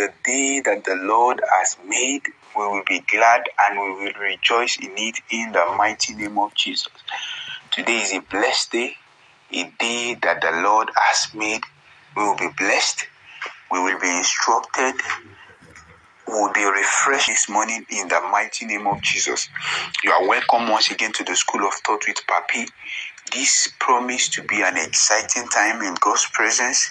the day that the Lord has made. We will be glad and we will rejoice in it in the mighty name of Jesus. Today is a blessed day, a day that the Lord has made. We will be blessed. We will be instructed. We will be refreshed this morning in the mighty name of Jesus. You are welcome once again to the School of Thought with Papi. This promised to be an exciting time in God's presence.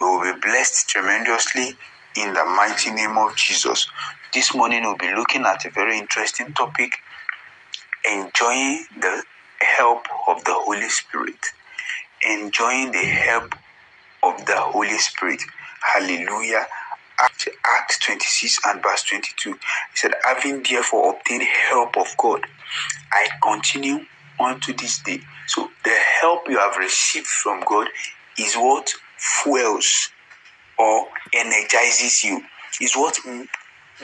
We will be blessed tremendously in the mighty name of Jesus. This morning we'll be looking at a very interesting topic enjoying the help of the Holy Spirit. Enjoying the help of the Holy Spirit. Hallelujah. Act, Act 26 and verse 22. He said, Having therefore obtained help of God, I continue unto this day. So the help you have received from God is what fuels or energizes you, is what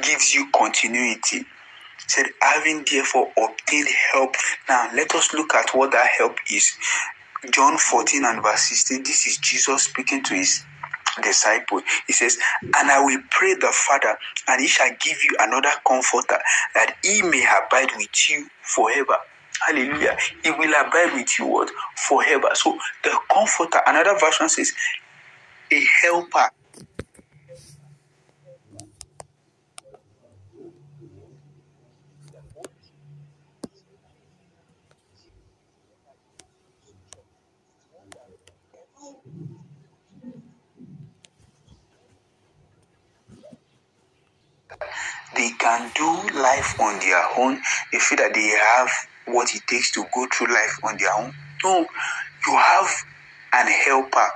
gives you continuity. Said, having therefore obtained help. Now let us look at what that help is. John 14 and verse 16. This is Jesus speaking to his disciple. He says, And I will pray the Father, and he shall give you another comforter, that he may abide with you forever. Hallelujah. He will abide with you what? Forever. So the comforter, another version says, a helper. They can do life on their own. They feel that they have what it takes to go through life on their own. No, you have an helper.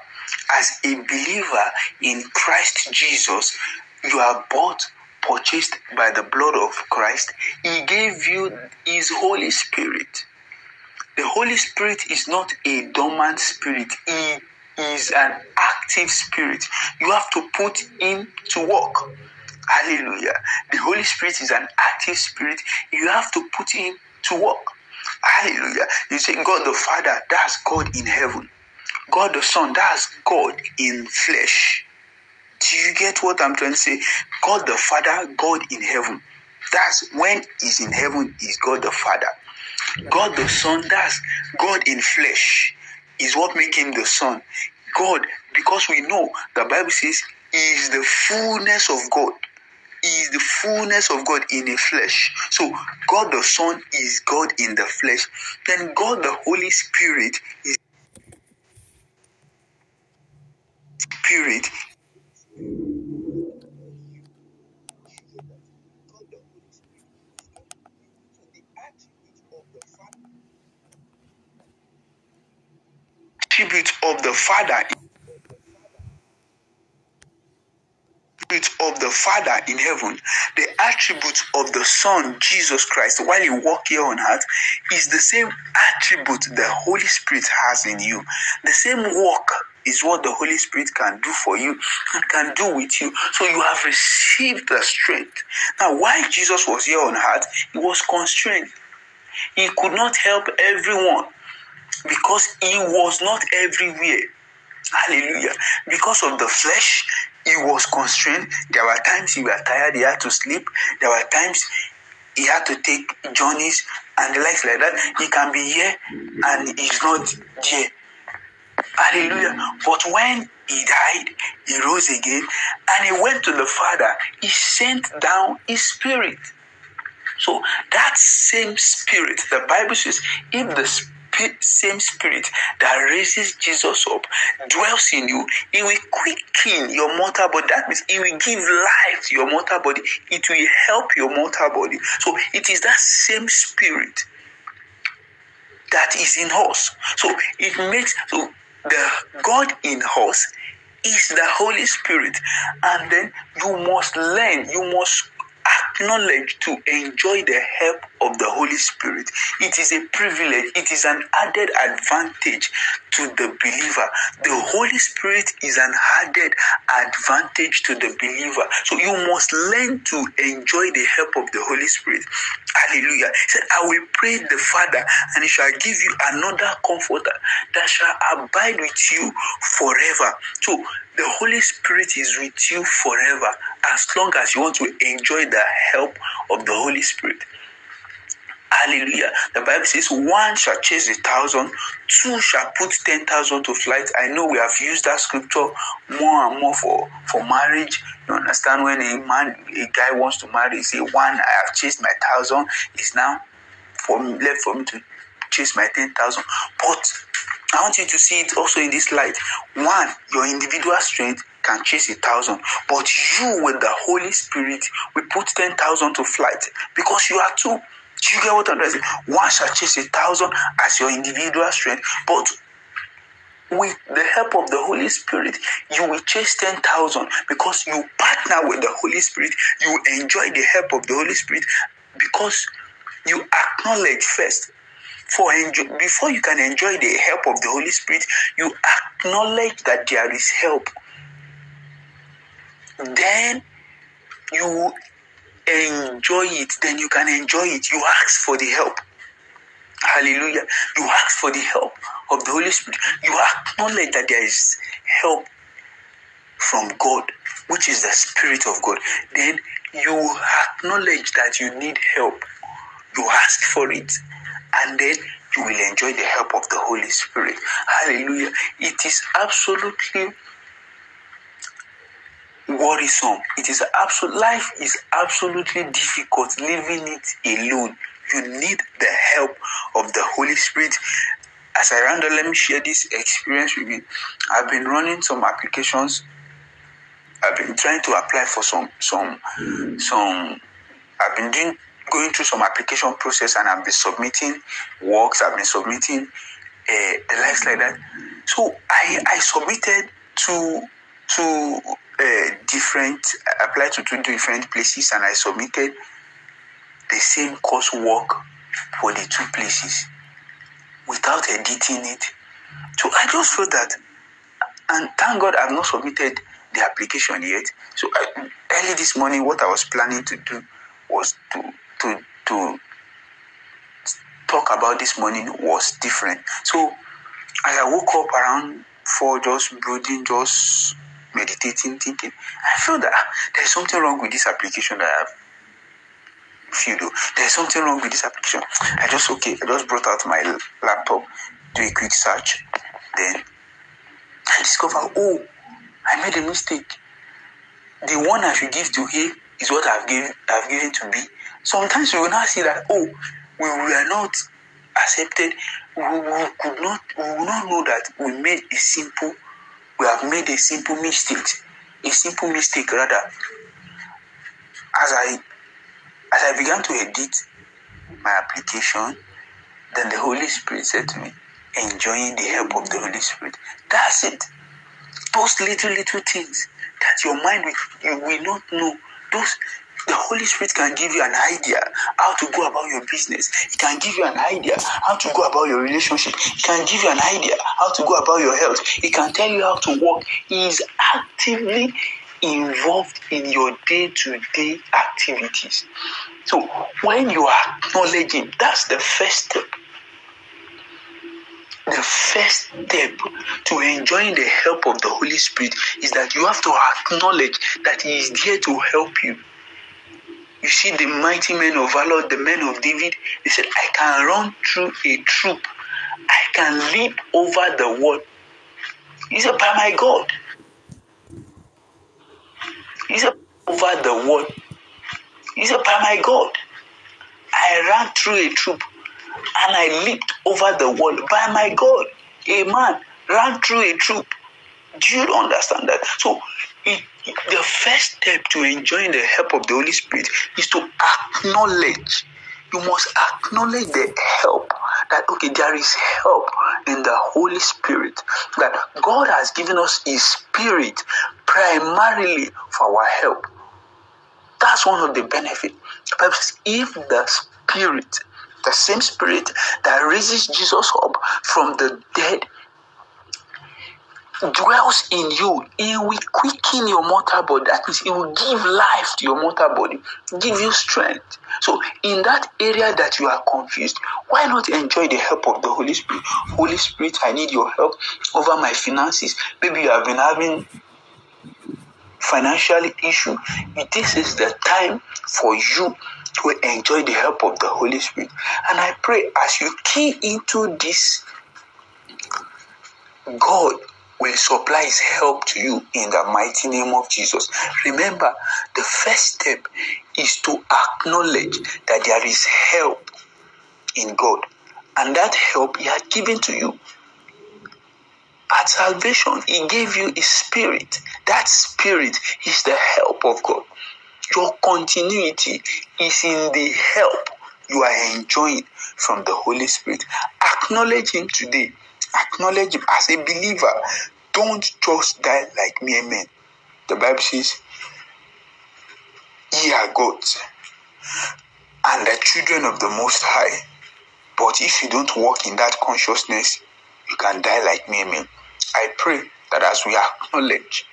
As a believer in Christ Jesus, you are bought, purchased by the blood of Christ. He gave you His Holy Spirit. The Holy Spirit is not a dormant spirit, He is an active spirit. You have to put Him to work. Hallelujah. The Holy Spirit is an active spirit. You have to put Him to work. Hallelujah. You say, God the Father, that's God in heaven. God the Son, that's God in flesh. Do you get what I'm trying to say? God the Father, God in heaven. That's when He's in heaven, is God the Father. God the Son, that's God in flesh, is what makes Him the Son. God, because we know the Bible says is the fullness of God. Is the fullness of God in the flesh. So God the Son is God in the flesh. Then God the Holy Spirit is Spirit. Attribute of the Father attribute of the Father in heaven, the attribute of the Son, Jesus Christ, while he walked here on earth, is the same attribute the Holy Spirit has in you. The same work is what the Holy Spirit can do for you and can do with you. So you have received the strength. Now, while Jesus was here on earth, he was constrained. He could not help everyone because he was not everywhere. Hallelujah. Because of the flesh, he was constrained. There were times he was tired, he had to sleep. There were times he had to take journeys and the likes like that. He can be here and he's not here. Hallelujah. But when he died, he rose again and he went to the Father. He sent down his spirit. So that same spirit, the Bible says, if the same spirit that raises Jesus up dwells in you, it will quicken your mortal body. That means it will give life to your mortal body. It will help your mortal body. So it is that same spirit that is in us. So it makes so the God in us is the Holy Spirit, and then you must learn, you must acknowledge to enjoy the help of the Holy Spirit. It is a privilege, it is an added advantage to the believer. The Holy Spirit is an added advantage to the believer. So you must learn to enjoy the help of the Holy Spirit. Hallelujah. He said, I will pray the Father, and he shall give you another comforter that shall abide with you forever. So the Holy Spirit is with you forever as long as you want to enjoy the help of the Holy Spirit. Hallelujah. The Bible says, one shall chase a thousand, two shall put ten thousand to flight. I know we have used that scripture more and more for, for marriage. You understand when a man, a guy wants to marry, say, one, I have chased my thousand, is now for me, left for me to chase my ten thousand. But I want you to see it also in this light. One, your individual strength can chase a thousand, but you with the Holy Spirit will put ten thousand to flight because you are two. Do you get what I'm saying? One shall chase a thousand as your individual strength, but with the help of the Holy Spirit, you will chase 10,000 because you partner with the Holy Spirit. You enjoy the help of the Holy Spirit because you acknowledge first. For enjoy, before you can enjoy the help of the Holy Spirit, you acknowledge that there is help. Then you enjoy it, then you can enjoy it. You ask for the help. Hallelujah. You ask for the help of the Holy Spirit. You acknowledge that there is help from God, which is the Spirit of God. Then you acknowledge that you need help. You ask for it. And then you will enjoy the help of the Holy Spirit. Hallelujah. It is absolutely worrisome. It is absolute life is absolutely difficult living it alone. You need the help of the Holy Spirit. As I round let me share this experience with you. I've been running some applications. I've been trying to apply for some some some. I've been doing going through some application process and I've been submitting works. I've been submitting uh, the likes like that. So I I submitted to to uh, different applied to two different places and I submitted the same coursework for the two places without editing it. So I just felt that, and thank God I've not submitted the application yet. So I, early this morning, what I was planning to do was to to to talk about this morning was different. So as I woke up around four, just brooding, just meditating, thinking, I feel that there's something wrong with this application that I've feel though. There's something wrong with this application. I just okay, I just brought out my laptop, do a quick search, then I discover, oh, I made a mistake. The one I should give to A is what I've given I've given to B. Sometimes we will not see that, oh, we were not accepted. We, we could not we will not know that we made a simple we have made a simple mistake. A simple mistake rather. As I as I began to edit my application, then the Holy Spirit said to me, enjoying the help of the Holy Spirit. That's it. Those little, little things that your mind will, you will not know. Those the Holy Spirit can give you an idea how to go about your business. It can give you an idea how to go about your relationship. It can give you an idea how to go about your health. It can tell you how to work. He is actively involved in your day to day activities. So when you are acknowledging, that's the first step. The first step to enjoying the help of the Holy Spirit is that you have to acknowledge that He is there to help you. You see, the mighty men of valor, the men of David, they said, I can run through a troop, I can leap over the wall. He said, By my God. He said, Over the wall. He said, By my God. I ran through a troop and I leaped over the wall. By my God, a man ran through a troop. Do you understand that? So, it, the first step to enjoying the help of the Holy Spirit is to acknowledge. You must acknowledge the help that okay, there is help in the Holy Spirit. That God has given us His Spirit primarily for our help. That's one of the benefits. If the Spirit, the same Spirit that raises Jesus up from the dead, dwells in you, it will quicken your mortal body. That means it will give life to your mortal body, give you strength. So, in that area that you are confused, why not enjoy the help of the Holy Spirit? Holy Spirit, I need your help over my finances. Maybe you have been having financial issue. This is the time for you to enjoy the help of the Holy Spirit. And I pray as you key into this, God will supply his help to you in the mighty name of Jesus. Remember, the first step is to acknowledge that there is help in God, and that help he has given to you. At salvation, he gave you a spirit. That spirit is the help of God. Your continuity is in the help you are enjoying from the Holy Spirit. Acknowledge Him today. Acknowledge Him as a believer. Don't just die like mere men. The Bible says, Ye are gods and the children of the Most High. But if you don't walk in that consciousness, you can die like mere men. I pray that as we acknowledge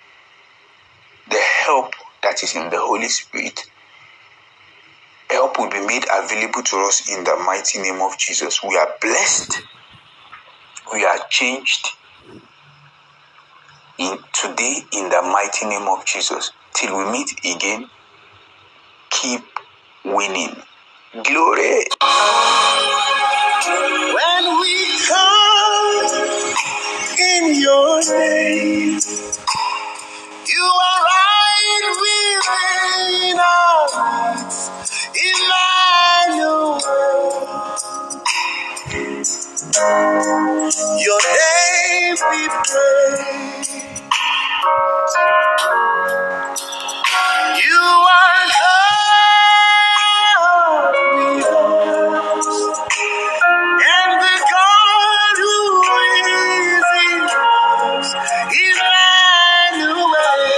the help that is in the Holy Spirit, help will be made available to us in the mighty name of Jesus. We are blessed, we are changed in today in the mighty name of Jesus. Till we meet again, keep winning. Glory. When we come in your name, you are be praised.